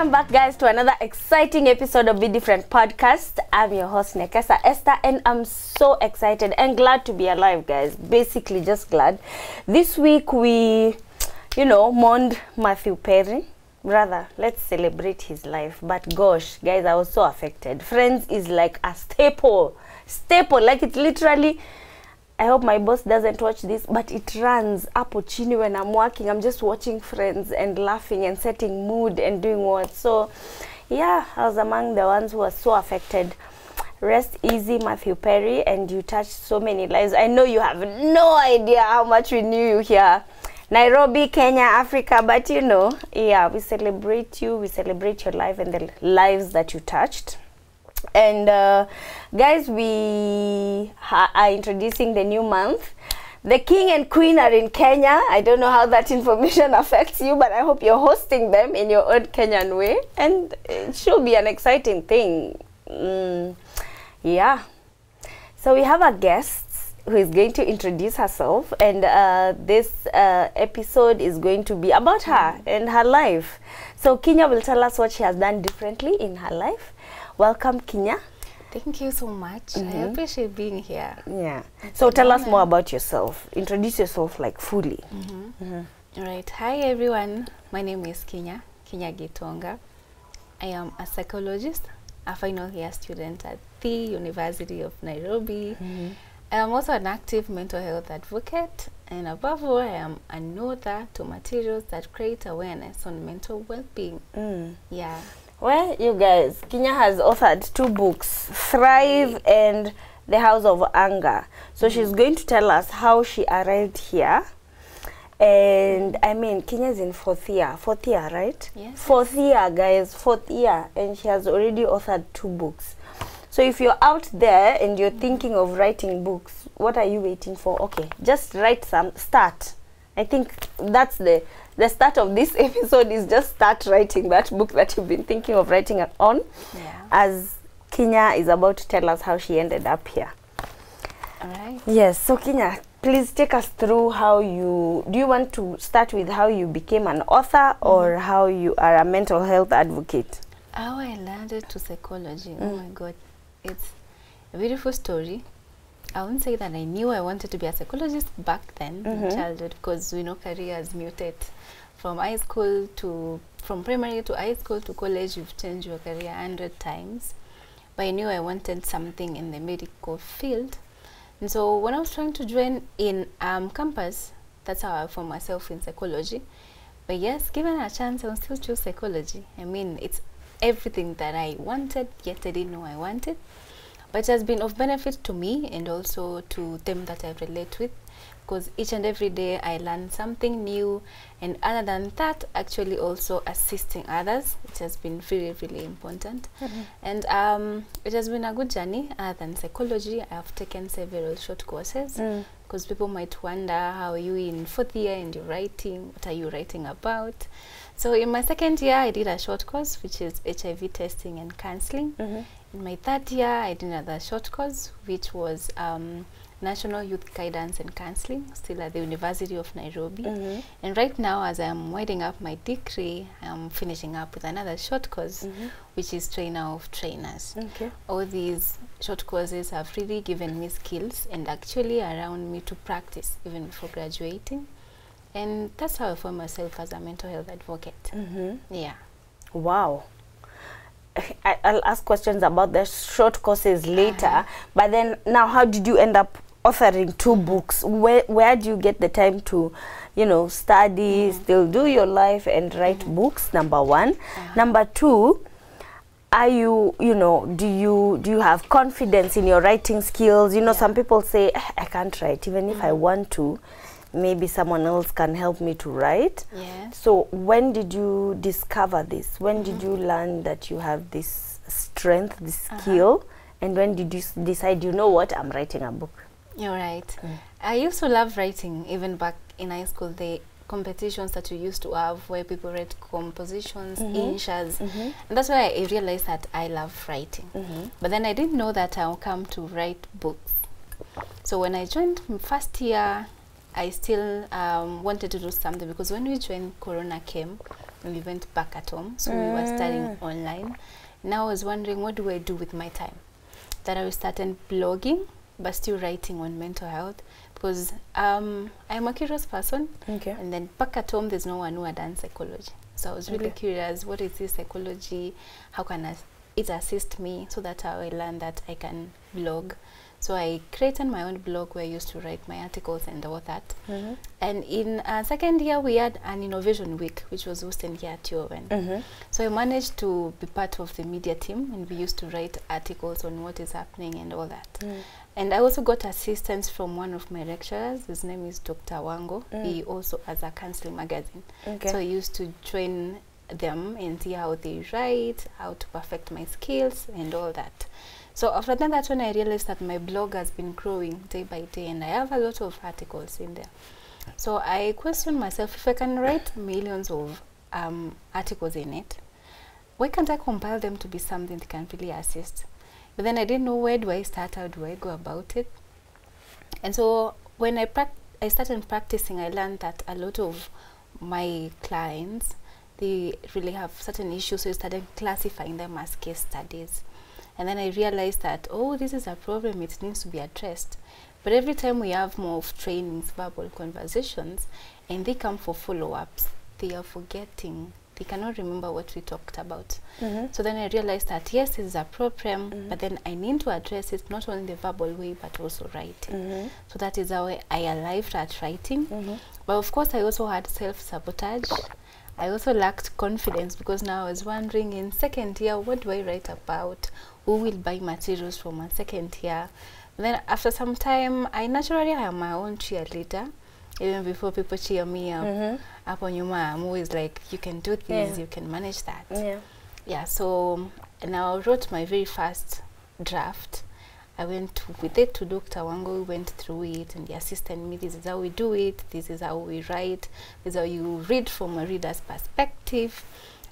Welcome back, guys, to another exciting episode of Be Different Podcast. I'm your host, Nekesa Esther, and I'm so excited and glad to be alive, guys. Basically, just glad. This week, we, you know, mourned Matthew Perry. Rather, let's celebrate his life. But gosh, guys, I was so affected. Friends is like a staple. Staple. Like it literally I hope my boss doesn't watch this, but it runs hapo chini when I'm working. I'm just watching friends and laughing and setting mood and doing what. So, yeah, I was among the ones who were so affected. Rest easy, Matthew Perry, and you touched so many lives. I know you have no idea how much we knew you here. Nairobi, Kenya, Africa, but you know, yeah, we celebrate you, we celebrate your life and the lives that you touched. And uh, guys, we are introducing the new month. The king and queen are in Kenya. I don't know how that information affects you, but I hope you're hosting them in your own Kenyan way. And it should be an exciting thing. Mm, yeah. So we have a guest who is going to introduce herself, and uh, this uh, episode is going to be about her and her life. So Kinya will tell us what she has done differently in her life. Welcome, Kenya. Thank you so much. I Mhm. appreciate being here. Yeah. So tell us more about yourself. Introduce yourself like fully. All right. Hi, everyone. My name is Kenya, Kenya Gitonga. I am a psychologist, a final year student at the University of Nairobi. I am also an active mental health advocate, and above all, I am an author to materials that create awareness on mental well being. Mm. Yeah. Well, you guys, Kinya has authored two books, Thrive and The House of Anger. So mm-hmm. she's going to tell us how she arrived here. And I mean, Kinya's in fourth year, fourth year, right? Yes. Fourth year, guys, fourth year. And she has already authored two books. So if you're out there and you're mm-hmm. thinking of writing books, what are you waiting for? Okay, just write some, start. I think that's the the start of this episode is just start writing that book that you've been thinking of writing on Yeah. as Kinya is about to tell us how she ended up here. All right. Yes, so Kinya, please take us through how you do you want to start with how you became an author or how you are a mental health advocate? How I landed to psychology. Oh Mm. my god. It's a beautiful story. I wouldn't say that I knew I wanted to be a psychologist back then Mhm. in childhood because we know careers mutate from high school to from primary to high school to college you've changed your career a hundred times. But I knew I wanted something in the medical field. And so when I was trying to join in um, campus, that's how I found myself in psychology. But yes, given a chance, I will still choose psychology. I mean, it's everything that I wanted, yet I didn't know I wanted. But it has been of benefit to me and also to them that I relate with because each and every day I learn something new. And other than that, actually also assisting others, it has been really, really important. And um, it has been a good journey. Other than psychology, I have taken several short courses Mm. because people might wonder how are you in fourth year and you're writing what are you writing about so in my second year i did a short course which is hiv testing and counseling Mhm. In my third year i did another short course which was um, national youth guidance and counseling still at the university of nairobi Mhm. and right now as i'm winding up my degree i'm finishing up with another short course Mhm. which is trainer of trainers Okay. all these short courses have really given me skills and actually around me to practice even before graduating. And that's how I found myself as a mental health advocate. Mhm. Yeah. Wow. I, I'll ask questions about the short courses later, ah. but then now, how did you end up authoring two books? Where where do you get the time to, you know, study, mm. still do your life, and write mm. books? Number one. Ah. Number two. Are you, you know, do you do you have confidence in your writing skills? You know, some people say "Eh, I can't write, even if I mm. want to. Maybe someone else can help me to write. Yes. So when did you discover this? When did mm-hmm. you learn that you have this strength, this uh-huh. skill? And when did you decide, you know what, I'm writing a book? You're right. Mm. I used to love writing even back in high school. The competitions that we used to have where people read compositions, mm-hmm. inshads. Mm-hmm. And that's why I realized that I love writing. But then I didn't know that I'll come to write books. So when I joined m- first year, I still um, wanted to do something because when we joined, Corona came. and we went back at home. So we were studying Mm. online. Now I was wondering, what do I do with my time? That I started blogging, but still writing on mental health because um, I'm a curious person. Okay. And then back at home, there's no one who had done psychology. So I was really Okay. curious, what is this psychology? How can I, it assist me so that I learn that I can blog? So I created my own blog where I used to write my articles and all that. Mhm. And in uh, second year, we had an innovation week, which was hosted here at UON. Mhm. So I managed to be part of the media team, and we used to write articles on what is happening and all that. Mm. And I also got assistance from one of my lecturers. His name is Dr. Wango. Mm. He also has a counseling magazine. Okay. So I used to join them and see how they write, how to perfect my skills, and all that. So after that, that's when I realized that my blog has been growing day by day, and I have a lot of articles in there. So I questioned myself if I can write millions of um, articles in it, why can't I compile them to be something that can really assist? But then I didn't know where do I start, how do I go about it. And so when I I started practicing, I learned that a lot of my clients they really have certain issues, so I started classifying them as case studies. And then I realized that oh, this is a problem; it needs to be addressed. But every time we have more of trainings, verbal conversations, and they come for follow-ups, they are forgetting. They cannot remember what we talked about. Mhm. So then I realized that yes, this is a problem, Mhm. but then I need to address it not only the verbal way but also writing. Mhm. So that is how I, arrived at writing. Mhm. But of course, I also had self sabotage. I also lacked confidence because now I was wondering in second year, what do I write about? Who will buy materials from my second year? then after some time, I naturally am my own cheerleader. Even before people cheer me up, Mhm. up on your mom, who is like, you can do this, Yeah. you can manage that. Yeah. Yeah, so now I wrote my very first draft. I went to, with it to Dr. Wango, we went through it and he assisted me. This is how we do it, this is how we write, this is how you read from a reader's perspective.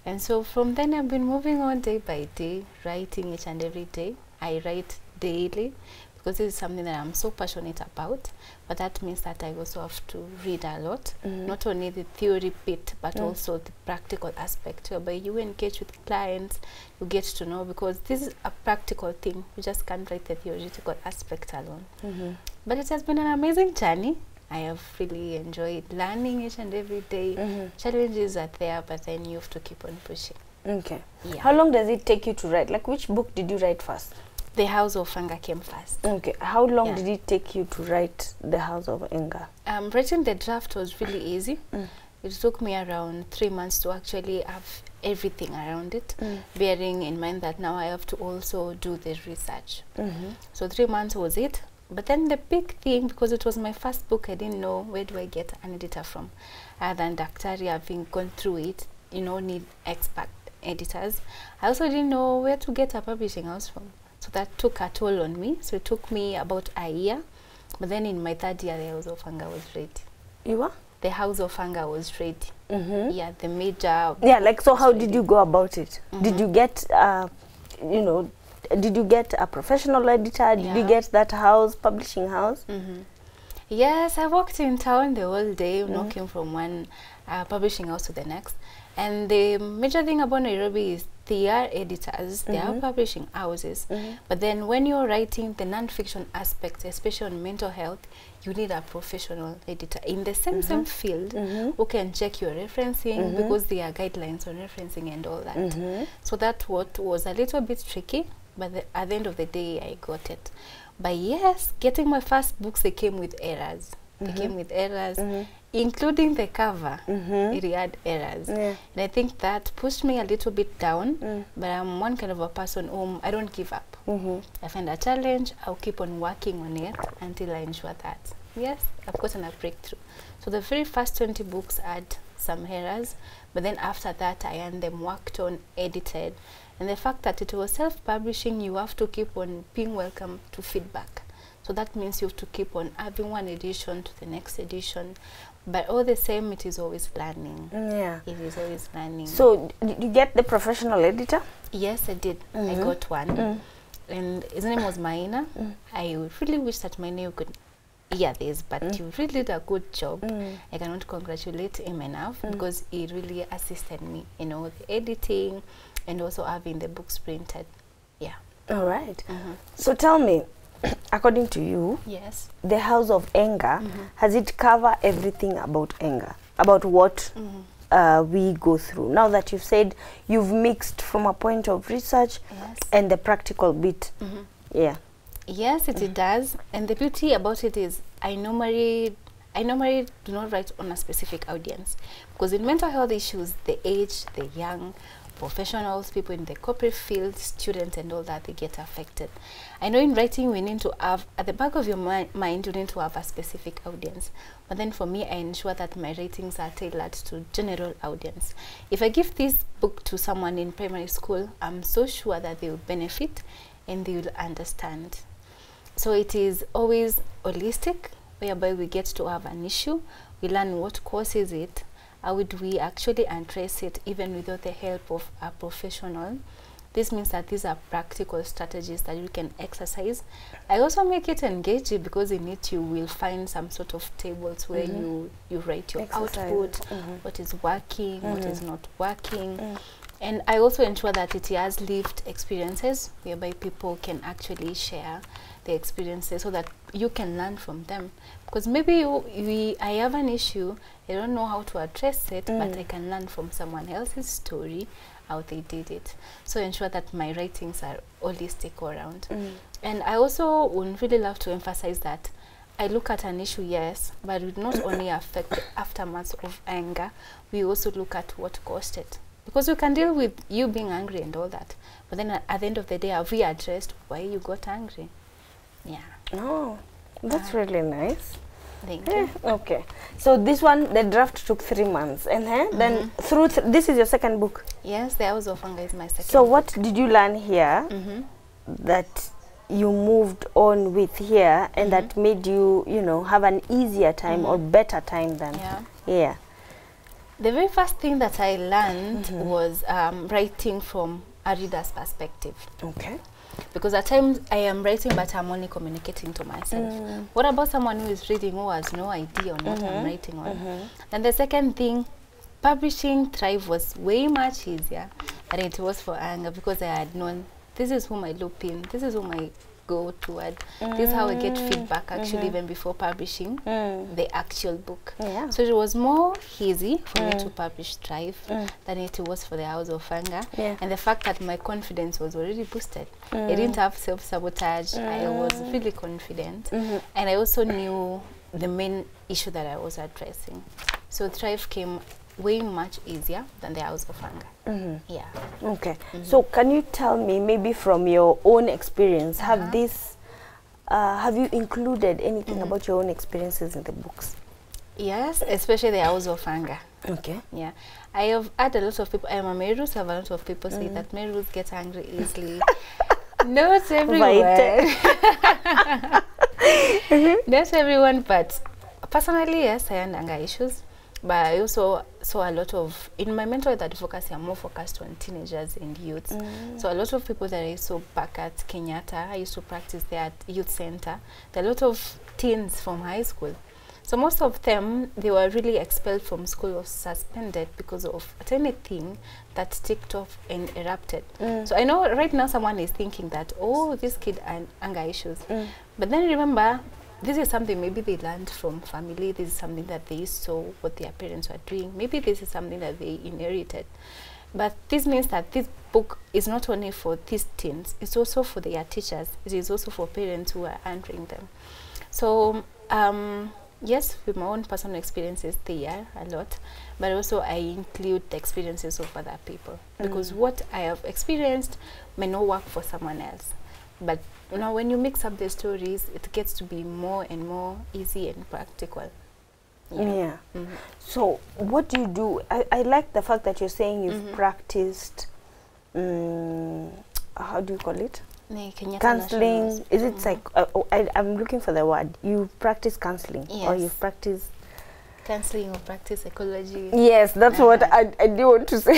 And so from then I've been moving on day by day, writing each and every day. I write daily because this is something that I'm so passionate about. But that means that I also have to read a lot, Mhm. not only the theory bit, but Mm. also the practical aspect. Whereby you engage with clients, you get to know because this is a practical thing. You just can't write the theoretical aspect alone. Mhm. But it has been an amazing journey. I have really enjoyed learning each and every day. Mhm. Challenges are there, but then you have to keep on pushing. Okay. Yeah. How long does it take you to write? Like, which book did you write first? the House of Anger came first. Okay. How long Yeah. did it take you to write The House of Anger? Um, writing the draft was really easy. Mm. It took me around three months to actually have everything around it, Mm. bearing in mind that now I have to also do the research. Mhm. So three months was it. But then the big thing, because it was my first book, I didn't know where do I get an editor from. Other than Daktari having gone through it, you know, need expert editors. I also didn't know where to get a publishing house from. So that took a toll on me. So it took me about a year. But then in my third year, the House of Hunger was ready. You were? The House of Hunger was ready. Mm-hmm. Yeah, the major. Yeah, like so. How was did you go about it? Did Mhm. you get, uh, you know, did you get a professional editor? Did you get that house, publishing house? hmm Yes, I walked in town the whole day, Mhm. knocking from one uh, publishing house to the next. And the major thing about Nairobi is they are editors, they are Mhm. publishing houses. Mhm. But then when you're writing the non-fiction aspect, especially on mental health, you need a professional editor in the same same field Mhm. who can check your referencing because there are guidelines on referencing and all that. So that what was a little bit tricky, but the, at the end of the day, I got it. But yes, getting my first books, they came with errors. They Mhm. came with errors, Mhm. including the cover. Mhm. It had errors. Yeah. And I think that pushed me a little bit down. Mm. But I'm one kind of a person whom I don't give up. Mhm. I find a challenge, I'll keep on working on it until I ensure that, yes, I've gotten a breakthrough. So the very first 20 books had some errors, but then after that, I had them worked on, edited. And the fact that it was self publishing, you have to keep on being welcome to feedback. So that means you have to keep on having one edition to the next edition. But all the same, it is always learning. Yeah. It is always learning. So, did you get the professional editor? yes, I did. I Mhm. got one. Mm. and his name was Maina. Mm. I really wish that my name could hear this, but Mm. you really did a good job Mm. i cannot congratulate him enough Mm. because he really assisted me you know the editing and also having the books printed yeah All right. Mhm. So tell me, according to you, yes the House of Anger Mhm. has it cover everything about anger, about what Mhm. uh, we go through? Now that you've said you've mixed from a point of research yes and the practical bit, Mhm. yeah. Yes, it, it does. And the beauty about it is I normally I normally do not write on a specific audience because in mental health issues, the age, the young, professionals, people in the corporate field, students, and all that they get affected. I know in writing we need to have at the back of your mi- mind you need to have a specific audience. But then for me, I ensure that my ratings are tailored to general audience. If I give this book to someone in primary school, I'm so sure that they will benefit and they will understand. So it is always holistic, whereby we get to have an issue, we learn what causes it, how would we actually address it even without the help of a professional. This means that these are practical strategies that you can exercise. I also make it engaging because in it you will find some sort of tables where Mhm. you, you write your Exercise. output, Mhm. what is working, what is Mhm. not working. Mm. And I also ensure that it has lived experiences whereby people can actually share their experiences so that you can learn from them. Because maybe you, we, I have an issue, I don't know how to address it, but Mm. I can learn from someone else's story how they did it. So ensure that my writings are holistic around. Mm. And I also would really love to emphasize that I look at an issue, yes, but it not only affect the aftermath of anger, we also look at what caused it. Because we can deal with you being angry and all that, but then at, the end of the day, have we addressed why you got angry? Yeah, Oh, that's Uh, really nice. Eh, okay. So this one, the draft took three months, and eh, then Mhm. through th- this is your second book. Yes, the House of Anger is my second. So what did you learn here Mm-hmm. that you moved on with here, and that made you, you know, have an easier time or Mhm. better time than Yeah. here? The very first thing that I learned Mhm. was um, writing from a reader's perspective. Okay. Because at times I am writing, but I'm only communicating to myself. Mm. What about someone who is reading who has no idea on what Mhm. I'm writing on? Mhm. And the second thing, publishing Thrive was way much easier than it was for Anger because I had known this is whom I loop in, this is whom I go toward, this is how I get Mm. feedback actually Mhm. even before publishing Mm. the actual book. Yeah. So it was more easy for me Mm. to publish Thrive Mm. than it was for the House of Anger. Yeah. And the fact that my confidence was already boosted. I Mm. didn't have self sabotage. I was Mm. really confident. Mhm. And I also knew the main issue that I was addressing. So Thrive came way much easier than the House of Anger. Mhm. Yeah. Okay. Mhm. So can you tell me maybe from your own experience have Uh-huh. this uh, have you included anything Mhm. about your own experiences in the books? Yes, especially the House of Anger. Okay. Yeah. I have had a lot of people, I am a Meru, so a lot of people say Mm. that Merus get angry easily. Not everyone. Not everyone, but personally, yes, I had anger issues. But I also saw a lot of, in my mental health advocacy, I'm more focused on teenagers and youths. Mm. So a lot of people that I saw back at Kenyatta, I used to practice there at youth center. There are a lot of teens from high school. So most of them, they were really expelled from school or suspended because of anything that ticked off and erupted. Mm. So I know right now someone is thinking that, oh, this kid had anger issues. Mm. But then remember, this is something maybe they learned from family. This is something that they saw what their parents were doing. Maybe this is something that they inherited. But this means that this book is not only for these teens, it's also for their teachers. It is also for parents who are handling them. So, um, yes, with my own personal experiences, they are a lot, but also I include the experiences of other people because Mm. what I have experienced may not work for someone else. But you know, when you mix up the stories, it gets to be more and more easy and practical. Yeah. Mhm. So what do you do? I, I like the fact that you're saying you've Mhm. practiced. Um, how do you call it? Counseling. Is it Mhm. psych? Uh, oh, I, I'm looking for the word. You practice counseling, or you've practiced. counseling or practice psychology? Yes, that's what Uh-huh. I, I do want to say.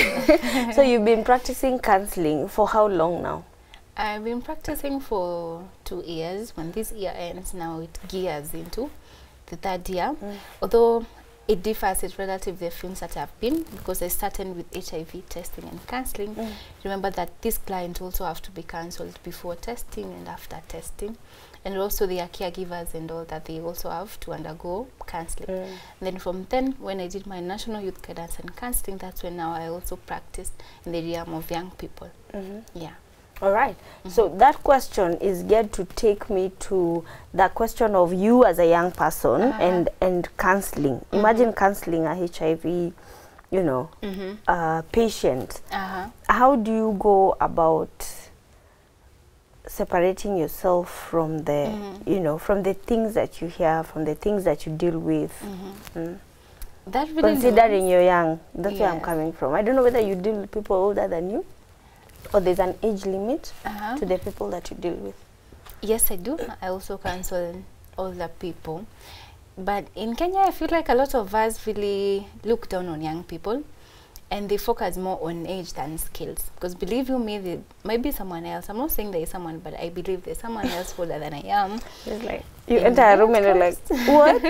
so you've been practicing counseling for how long now? I've been practicing for two years. When this year ends, now it gears into the third year. Mm. Although it differs, it's relative the films that I've been because I started with HIV testing and counseling. Mm. Remember that these clients also have to be cancelled before testing and after testing. And also their caregivers and all that, they also have to undergo counseling. Mm. Then from then, when I did my national youth guidance and counseling, that's when now I also practiced in the realm of young people. Mhm. Yeah. All right. So that question is geared to take me to the question of you as a young person Uh-huh. and and counseling. Imagine counseling a HIV, you know, Mm-hmm. uh, patient. Uh-huh. How do you go about separating yourself from the, Mhm. you know, from the things that you hear, from the things that you deal with? Mm-hmm. Mm. That really Considering you're young, that's where I'm coming from. I don't know whether you deal with people older than you, or there's an age limit Uh-huh. to the people that you deal with. Yes, I do. I also counsel older people. But in Kenya, I feel like a lot of us really look down on young people and they focus more on age than skills. Because believe you me, there might be someone else. I'm not saying there is someone, but I believe there's someone else older than I am. It's like you In enter a room and you're like, "What?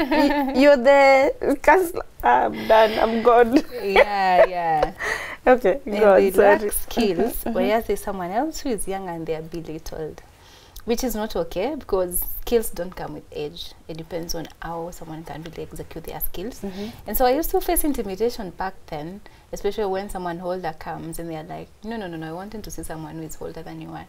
You're the counselor? I'm done. I'm gone." yeah, yeah. okay, and go they. Sorry. lack skills, whereas there's someone else who is young and they are belittled, which is not okay because skills don't come with age. It depends on how someone can really execute their skills. Mhm. And so I used to face intimidation back then, especially when someone older comes and they're like, no, no, no, no, I wanted to see someone who is older than you are.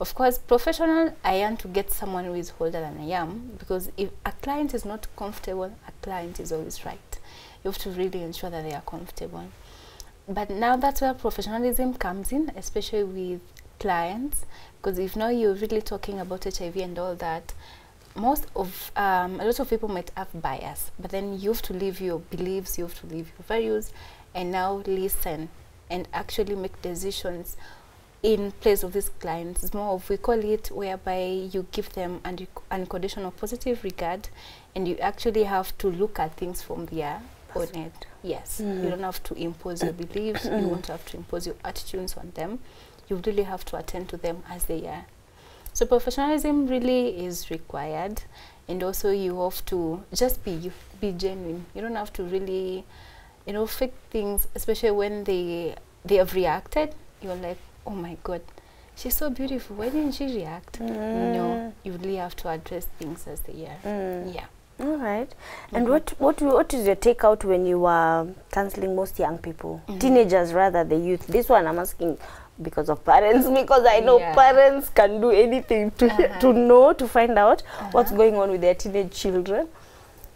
Of course, professional, I want to get someone who is older than I am because if a client is not comfortable, a client is always right. You have to really ensure that they are comfortable. But now that's where professionalism comes in, especially with clients, because if now you're really talking about HIV and all that, most of um, a lot of people might have bias, but then you have to leave your beliefs, you have to leave your values, and now listen and actually make decisions in place of these clients. It's more of we call it whereby you give them an unconditional positive regard, and you actually have to look at things from their own end. Yes, Mm. you don't have to impose your beliefs. you won't have to impose your attitudes on them. You really have to attend to them as they are. So professionalism really is required, and also you have to just be you, be genuine. You don't have to really, you know, fake things, especially when they they have reacted. You're like, oh my god, she's so beautiful. Why didn't she react? No, you really have to address things as they are. Mm. Yeah. All right. And Mhm. what what what is your takeout when you are counseling most young people, Mhm. teenagers rather the youth? This one I'm asking because of parents because I know Yeah. parents can do anything to Uh-huh. to know to find out what's Uh-huh. going on with their teenage children.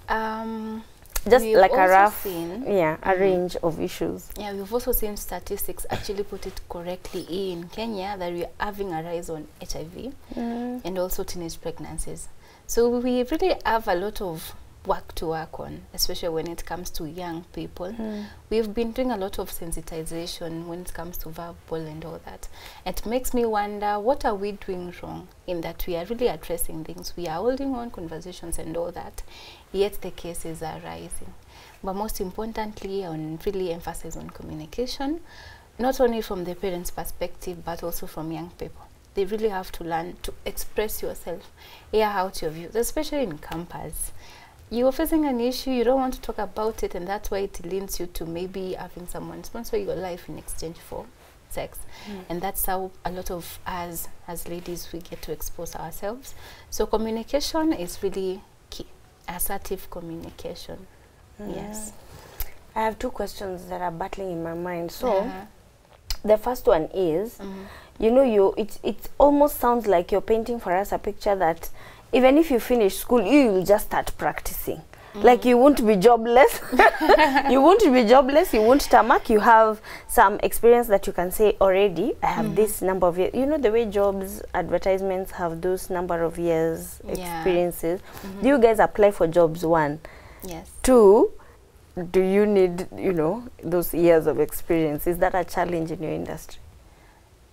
Um, Just we've like a rough, seen- yeah, a Mhm. range of issues. Yeah, we've also seen statistics actually put it correctly in Kenya that we're having a rise on HIV and also teenage pregnancies. So we really have a lot of work to work on, especially when it comes to young people. Mm. We've been doing a lot of sensitization when it comes to verbal and all that. It makes me wonder what are we doing wrong in that we are really addressing things, we are holding on conversations and all that, yet the cases are rising. But most importantly, on really emphasize on communication, not only from the parents' perspective, but also from young people. They really have to learn to express yourself, air out your views, especially in campus you're facing an issue, you don't want to talk about it, and that's why it leads you to maybe having someone sponsor your life in exchange for sex. Mm. And that's how a lot of us as ladies we get to expose ourselves. So communication is really. Assertive communication. Yes. I have two questions that are battling in my mind. So Uh-huh. the first one is, Mhm. you know, you it it almost sounds like you're painting for us a picture that even if you finish school, you will just start practicing. Like you won't be jobless. you won't be jobless. You won't tarmac. You have some experience that you can say already. I have this number of years. You know the way jobs advertisements have those number of years Yeah. experiences. Do you guys apply for jobs? One, Yes. two. Do you need you know those years of experience? Is that a challenge in your industry?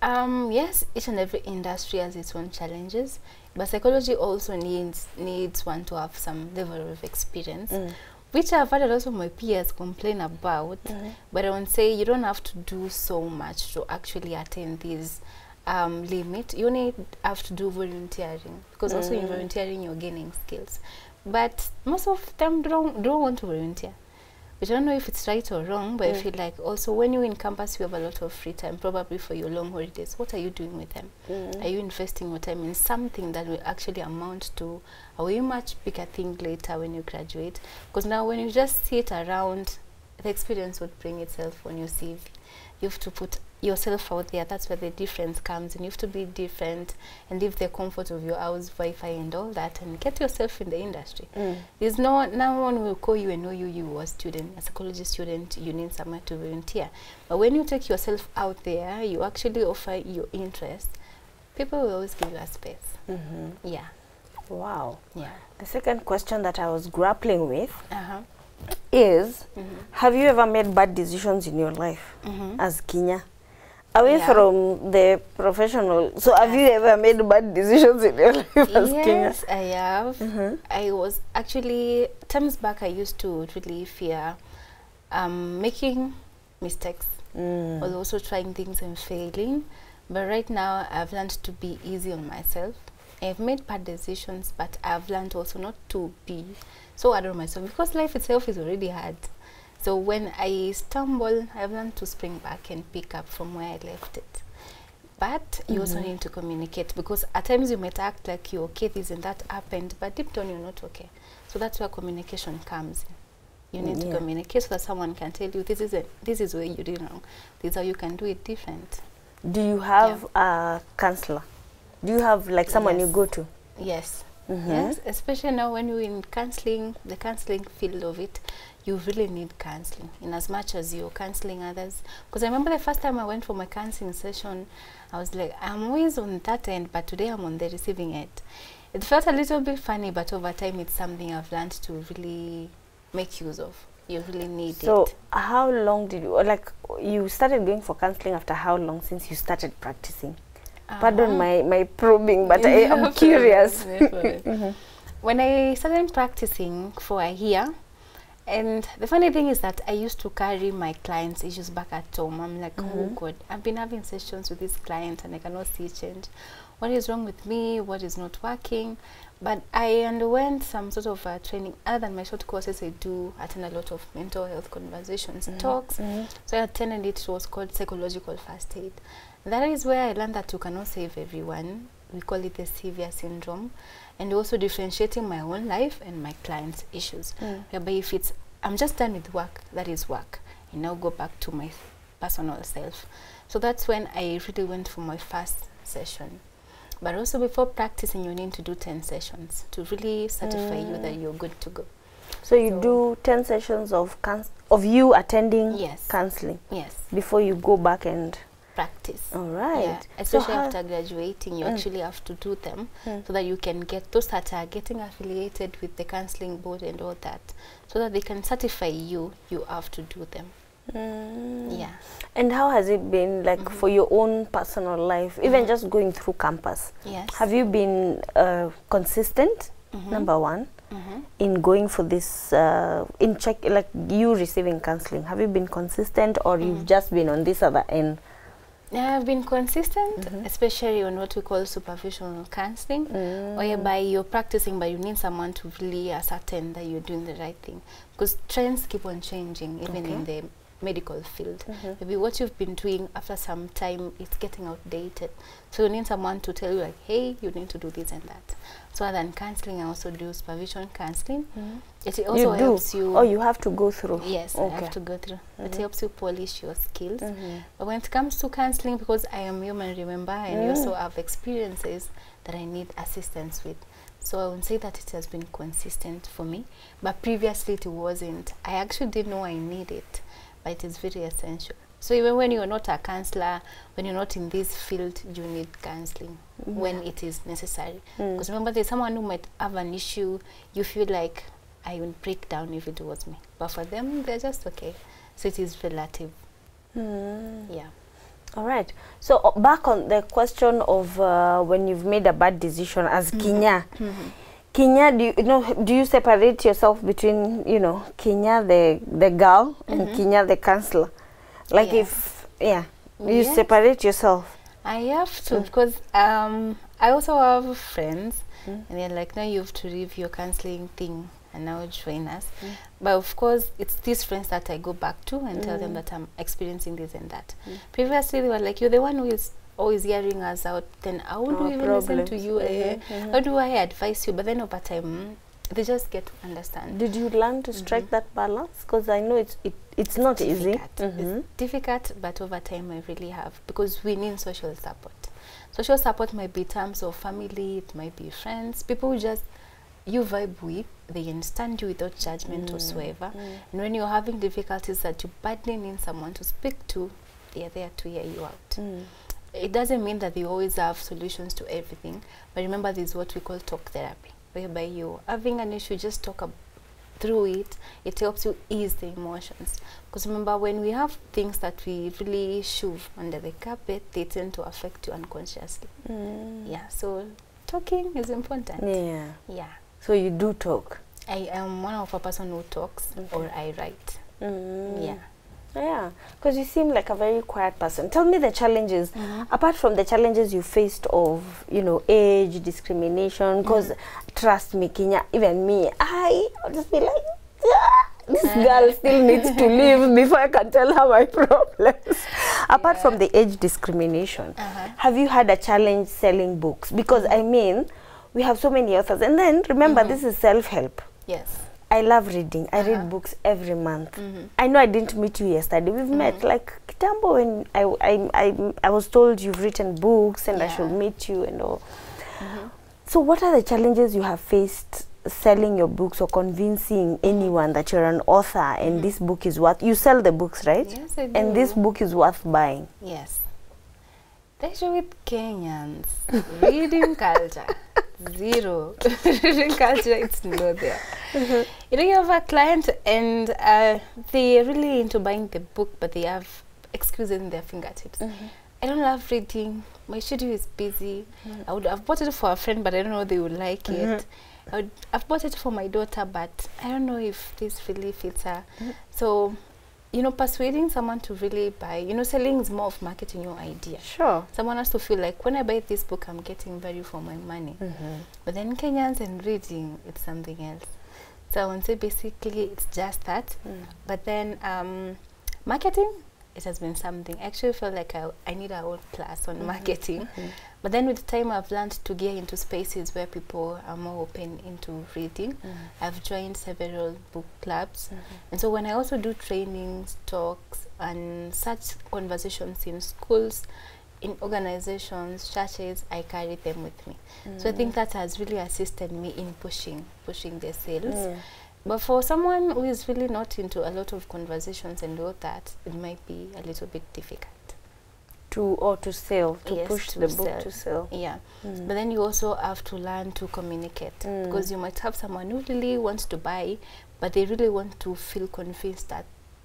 Um, yes, each and every industry has its own challenges, but psychology also needs needs one to have some level of experience, Mm. which I've had a lot of my peers complain about. mm. But I would say you don't have to do so much to actually attain these um, limit. You need have to do volunteering because also in Mm. volunteering you're gaining skills. But most of them don't don't want to volunteer. I don't know if it's right or wrong, but I Mm. feel like also when you're in campus you have a lot of free time, probably for your long holidays. What are you doing with them? Mm. Are you investing your time in something that will actually amount to a way much bigger thing later when you graduate? Because now when you just sit around, the experience would bring itself on your CV. You have to put yourself out there. That's where the difference comes, and you have to be different and leave the comfort of your house, Wi-Fi, and all that, and get yourself in the industry. Mm. There's no no one will call you and know you you were a student, a psychology student. You need somewhere to volunteer. But when you take yourself out there, you actually offer your interest. People will always give you a space. Mhm. Yeah, Wow. yeah. The second question that I was grappling with Uh huh. is Mm-hmm. Have you ever made bad decisions in your life Mm-hmm. as Kinya? Away Yeah. from the professional, so have you ever made bad decisions in your life as? Yes, I have. Mhm. I was actually times back. I used to really fear um, making mistakes. Mm. was also trying things and failing. But right now, I've learned to be easy on myself. I've made bad decisions, but I've learned also not to be so hard on myself because life itself is already hard. So when I stumble, I've learned to spring back and pick up from where I left it. But you also Mhm. need to communicate because at times you might act like you're okay, this and that happened, but deep down you're not okay. So that's where communication comes in. You need Yeah. to communicate so that someone can tell you this is it, this is where you did wrong. This is how you can do it different. Do you have a counselor? Do you have like someone you go to? Yes. Mhm. Yes, especially now when you're in counseling, the counseling field of it, you really need counseling in as much as you're counseling others. Because I remember the first time I went for my counseling session, I was like, I'm always on that end, but today I'm on the receiving end. It felt a little bit funny, but over time, it's something I've learned to really make use of. You really need So, it. how long did you like you started going for counseling after how long since you started practicing? Pardon Uh-huh. my my probing, but I am curious. problem. Mhm. when I started practicing for a year, and the funny thing is that I used to carry my clients' issues back at home. I'm like, oh Mhm. God, I've been having sessions with this client and I cannot see change. What is wrong with me? What is not working? But I underwent some sort of uh, training. Other than my short courses, I do attend a lot of mental health conversations, Mhm. talks. Mhm. So I attended it. It was called psychological first aid. That is where I learned that you cannot save everyone. We call it the saviour syndrome, and also differentiating my own life and my clients' issues. Mm. Whereby if it's I'm just done with work, that is work. I now go back to my personal self. So that's when I really went for my first session. But also before practicing, you need to do ten sessions to really certify you that Mm. you're good to go. So you So- do ten sessions of of you attending Yes. counseling Yes, before you go back and practice. all right. Yeah, especially how- after graduating, you Mm. actually have to do them Mm. so that you can get those that are getting affiliated with the counseling board and all that, so that they can certify you. You have to do them. Mm. Yeah. And how has it been like Mhm. for your own personal life, even Mhm. just going through campus? Yes. Have you been uh, consistent? Mhm. Number one, Mhm. in going for this, uh, in check like you receiving counseling. Have you been consistent, or you've Mhm. just been on this other end? I've been consistent, Mhm. especially on what we call supervisional counseling, Mm. whereby you're practicing, but you need someone to really ascertain that you're doing the right thing. Because trends keep on changing, even in the medical field. Mhm. Maybe what you've been doing after some time, it's getting outdated. So you need someone to tell you, like, hey, you need to do this and that. So other than counseling, I also do supervision counseling. Mhm. It also you do. helps you. Oh, you have to go through. Yes, I have to go through. It Mhm. helps you polish your skills. Mhm. But when it comes to counseling, because I am human, remember, and you Mm. also have experiences that I need assistance with. So I would say that it has been consistent for me. But previously it wasn't. I actually didn't know I need it, but it is very essential. So even when you're not a counselor, when you're not in this field, you need counseling when it is necessary. Mm. Because remember, there's someone who might have an issue, you feel like I would break down if it was me. But for them, they're just okay. So it is relative. Mm. Yeah. All right. So uh, back on the question of uh, when you've made a bad decision as Kinya. Kinya, do you, you know? Do you separate yourself between you know Kinya the the girl and Mhm. Kinya the counselor? Like Yeah. if yeah, you yeah. separate yourself. I have to Mm. because um, I also have friends, Mm. and they're like, now you have to leave your counseling thing and now join us. Mm. But of course, it's these friends that I go back to and tell them Mm. that I'm experiencing this and that. Mm. Previously, they were like, you're the one who is always hearing us out. Then how do Our we even listen to problems. you? eh? mm -hmm. How do I advise you? But then over time, mm, they just get to understand. Did you learn to strike Mhm. that balance? Because I know it's it, it's not easy. Mm -hmm. It's difficult, but over time I really have because we need social support. Social support might be terms of family, it might be friends, people who just you vibe with, they understand you without judgment Mm, whatsoever. mm. And when you're having difficulties that you badly need someone to speak to, they are there to hear you out. Mm. It doesn't mean that they always have solutions to everything, but remember this is what we call talk therapy, whereby you having an issue, just talk ab- through it. It helps you ease the emotions. Because remember, when we have things that we really shove under the carpet, they tend to affect you unconsciously. Mm. Yeah, so talking is important. Yeah. Yeah. So you do talk. I am one of a person who talks Okay. or I write. Mm. Yeah. Yeah. Because you seem like a very quiet person. Tell me the challenges. Mhm. Apart from the challenges you faced of, you know, age, discrimination, because Mhm. trust me, Kenya, even me, I just be like, "Ah, this girl still needs to live before I can tell her my problems. Apart from the age discrimination, Uh-huh. have you had a challenge selling books? Because I mean, we have so many authors. And then remember, Mhm. this is self help. Yes. I love reading. I Uh-huh. read books every month. Mhm. I know I didn't meet you yesterday. We've met Mhm. like Kitambo when I, I, I, I was told you've written books and I should meet you and all. Mhm. So, what are the challenges you have faced selling your books or convincing anyone that you're an author and Mhm. this book is worth? You sell the books, right? Yes, I And this book is worth buying. Yes. The issue with Kenyans, reading culture, zero. reading culture, it's not there. You know, you have a client and uh, they're really into buying the book, but they have excuses in their fingertips. I don't love reading. My schedule is busy. I would have bought it for a friend, but I don't know they would like Mhm. it. I would, I've bought it for my daughter, but I don't know if this really fits her. Mhm. So, you know, persuading someone to really buy, you know, selling is more of marketing your idea. Sure. Someone has to feel like when I buy this book, I'm getting value for my money. But then Kenyans and reading, it's something else. So I would say basically it's just that. But then um, marketing, it has been something. I actually feel like I, I need a whole class on mm-hmm. marketing. Mm-hmm. But then with time, I've learned to get into spaces where people are more open into reading. Mm-hmm. I've joined several book clubs. And so when I also do trainings, talks, and such conversations in schools, in organizations, churches, I carry them with me. So I think mm. that has really assisted me in pushing, pushing the sales. Mm. But for someone who is really not into a lot of conversations and all that, it might be a little bit difficult. To or to sell, to Yes, push to the book sell. to sell. Yeah. Mm. But then you also have to learn to communicate Mm. because you might have someone who really wants to buy, but they really want to feel convinced that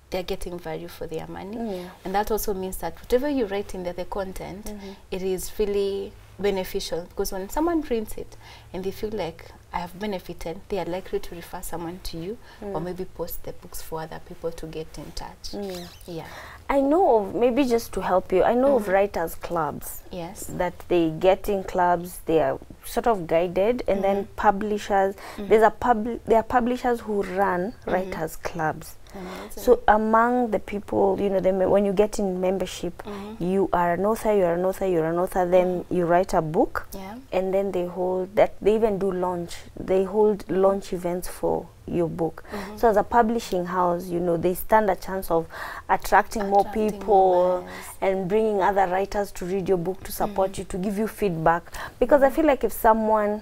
they're getting value for their money. Mm. And that also means that whatever you write in there, the content, Mhm. it is really beneficial because when someone reads it and they feel like I have benefited, they are likely to refer someone to you or Mm. maybe post the books for other people to get in touch. Mm. Yeah. I know of maybe just to help you. I know of Mhm. writers clubs Yes. that they get in clubs. They are sort of guided, and then Mhm. publishers. Mhm. There's a pub. There are publishers who run -hmm. writers clubs. Amazing. So among the people, you know, the, when you get in membership, Mhm. you are an author. You are an author. You are an author. Then you write a book, yeah. and then they hold that. They even do launch. They hold launch events for your book. Mhm. So as a publishing house, you know, they stand a chance of attracting, more Attracting people more eyes. and bringing other writers to read your book, to support Mhm. you, to give you feedback. Because I feel like if someone,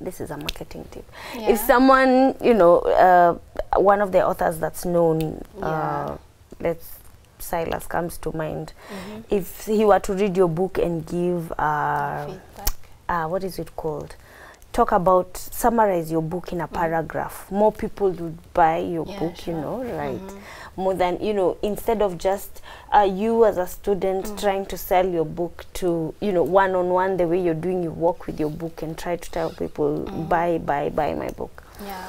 this is a marketing tip, Yeah. if someone, you know, uh, one of the authors that's known, uh, let's Silas comes to mind. Mhm. If he were to read your book and give, uh, uh, what is it called? Talk about, summarize your book in a paragraph. More people would buy your Mm. Yeah, book, you know, right? Mhm. More than, you know, instead of just uh, you as a student Mm. trying to sell your book to, you know, one on one, the way you're doing, you work with your book and try to tell people, Mm. buy, buy, buy my book. Yeah.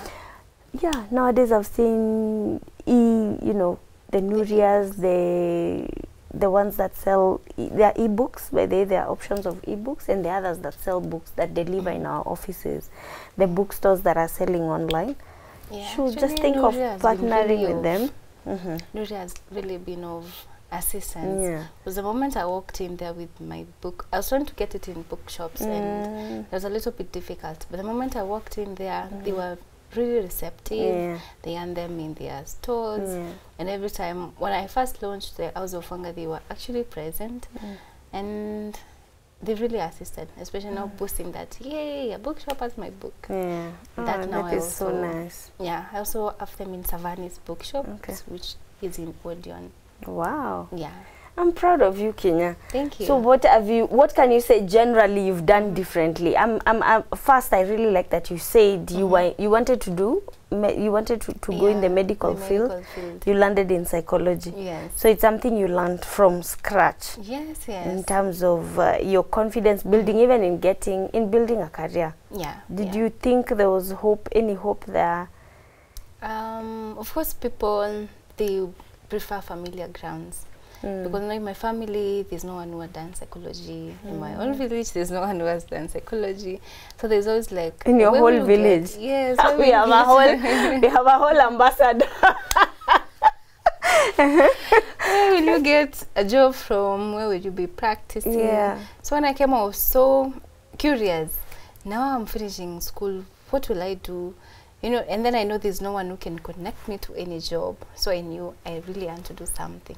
Yeah, nowadays I've seen, e, you know, the Nurias, the the ones that sell e- their ebooks, by the way, there are options of ebooks, and the others that sell books that deliver in our offices, the bookstores that are selling online. Yeah, Should just think of partnering really with them. Mm-hmm. Nuri has really been of assistance. Yeah. Because the moment I walked in there with my book, I was trying to get it in bookshops and Mm. it was a little bit difficult. But the moment I walked in there, they were really receptive. Yeah. They had them in their stores. Yeah. And every time, when I first launched the House of Wanga, they were actually present. Mm. And they really assisted, especially now mm. boosting that, yay, a bookshop has my book. Yeah. That Oh, now that is so nice. Yeah, I also have them in Savani's bookshop, Okay. which is in Odeon. Wow. Yeah, I'm proud of you, Kinya. thank you. So what have you? What can you say generally you've done differently? I'm, I'm, I'm first. I really like that you said you Mhm. were you wanted to do you wanted to, to go in the medical the field. medical field. You landed in psychology. Yes. So it's something you learned from scratch Yes, yes. in terms of uh, your confidence building, even in getting in building a career. Yeah. Did yeah. you think there was hope? Any hope there? Um, of course, people they prefer familiar grounds Mm. because in my family there's no one who has done psychology. In my own village, there's no one who has done psychology. So there's always like In your whole village? Get? Yes. where we have a whole we have a whole ambassador. where will you get a job from? Where will you be practicing? Yeah. So when I came, I was so curious. Now I'm finishing school. What will I do? You know, and then I know there's no one who can connect me to any job. So I knew I really want to do something.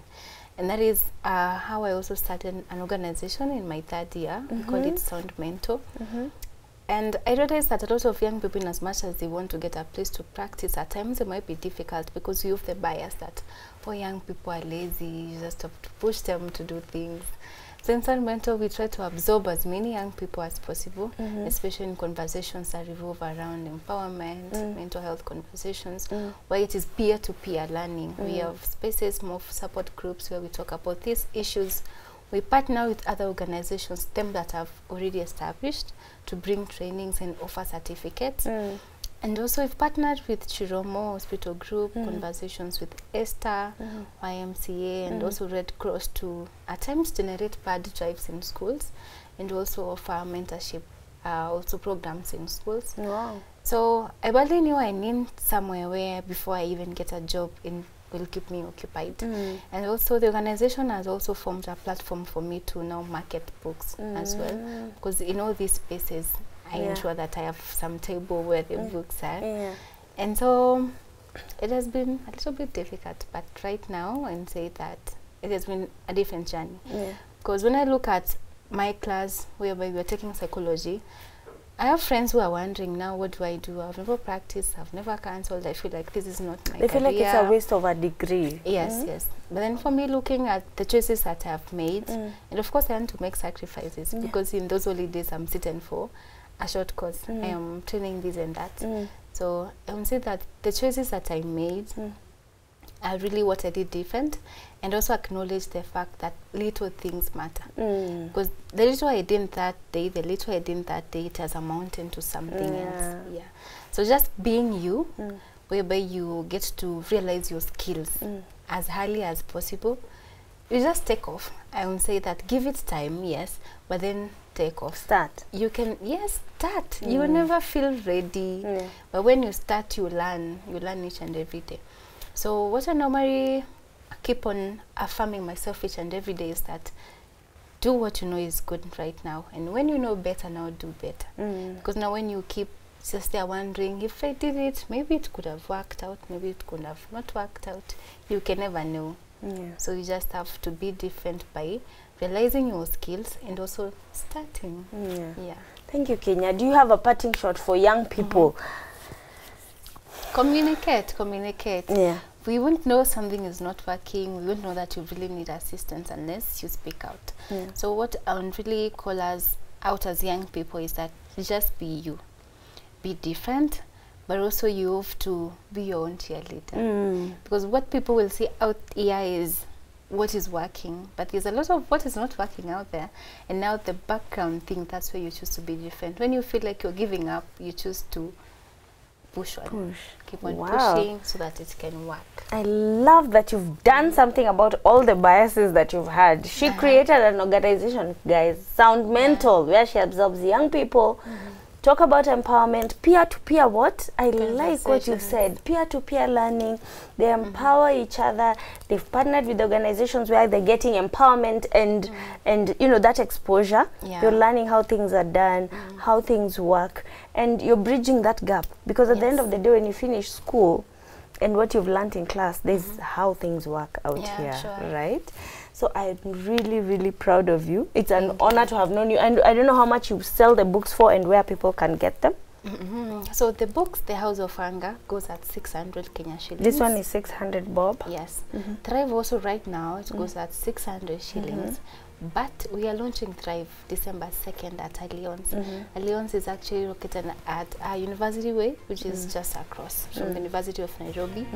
And that is uh, how I also started an organization in my third year. We call it Sound Mentor. And I realized that a lot of young people, in as much as they want to get a place to practice, at times it might be difficult because you have the bias that, oh, young people are lazy, you just have to push them to do things. So mental we try to absorb as many young people as possible, Mhm. especially in conversations that revolve around empowerment, Mm. mental health conversations, Mm. where it is peer-to-peer learning. We Mm. have spaces, more support groups where we talk about these issues. We partner with other organizations, them that have already established, to bring trainings and offer certificates. Mm. And also we've partnered with Chiromo Hospital Group, Mm. conversations with Esther, mm. YMCA, and Mm. also Red Cross to at times generate pad drives in schools and also offer mentorship, uh, also programs in schools. Wow. So I barely knew I need somewhere where before I even get a job in will keep me occupied. Mm. And also the organization has also formed a platform for me to now market books as well. Mm. Because in all these spaces I Yeah. ensure that I have some table where the Mm. books are. Yeah. And so it has been a little bit difficult, but right now I can say that it has been a different journey. Yeah. Because when I look at my class whereby we are taking psychology, I have friends who are wondering now, what do I do? I've never practiced, I've never cancelled. I feel like this is not my They feel like it's a waste of a degree. Yes, Mm. yes. But then for me, looking at the choices that I've made, Mm. and of course I want to make sacrifices Yeah. because in those holidays I'm sitting for a short course. Mm. I am training this and that. Mm. So I would say that the choices that I made Mm. are really what I did different, and also acknowledge the fact that little things matter. Mm. Because the little I did that day, the little I did that day, it has a mountain to something Yeah. else. Yeah. So just being you, Mm. whereby you get to realize your skills Mm. as highly as possible, you just take off. I would say that give it time, yes, but then take off. Start. You can yes start. You Mm. never feel ready, Yeah. but when you start, you learn. You learn each and every day. So what I normally keep on affirming myself each and every day is that do what you know is good right now, and when you know better now, do better. Mm. Because now when you keep just there wondering if I did it, maybe it could have worked out, maybe it could have not worked out. You can never know. Yeah. So you just have to be different by realizing your skills and also starting. Yeah. Yeah. Thank you, Kinya. Do you have a parting shot for young people? Communicate, communicate. Yeah. We won't know something is not working. We won't know that you really need assistance unless you speak out. Yeah. So what I would really call us out as young people is that just be you. Be different, but also you have to be your own cheerleader. Mm. Because what people will see out here is what is working, but there's a lot of what is not working out there. And now the background thing, that's where you choose to be different. When you feel like you're giving up, you choose to push on. Push. Keep on Wow. pushing so that it can work. I love that you've done something about all the biases that you've had. She Uh-huh. created an organization, guys, Sound Mental, where she absorbs young people, talk about empowerment, peer to peer. What I like what you've said, peer to peer learning. They empower each other. They've partnered with organizations where they're getting empowerment and and you know that exposure. Yeah. You're learning how things are done, how things work, and you're bridging that gap because at the end of the day, when you finish school and what you've learned in class, there's how things work out Yeah, here, sure. right? So I'm really, really proud of you. It's an honor to have known you, and I don't know how much you sell the books for and where people can get them. Mhm. So the books, The House of Anger, goes at 600 Kenya shillings. This one is 600 bob. Yes. Mm-hmm. Thrive also right now, it goes mm-hmm. at 600 shillings. Mm-hmm. But we are launching Thrive December 2nd at Alliance. Alliance is actually located at uh, University Way, which is just across from the University of Nairobi.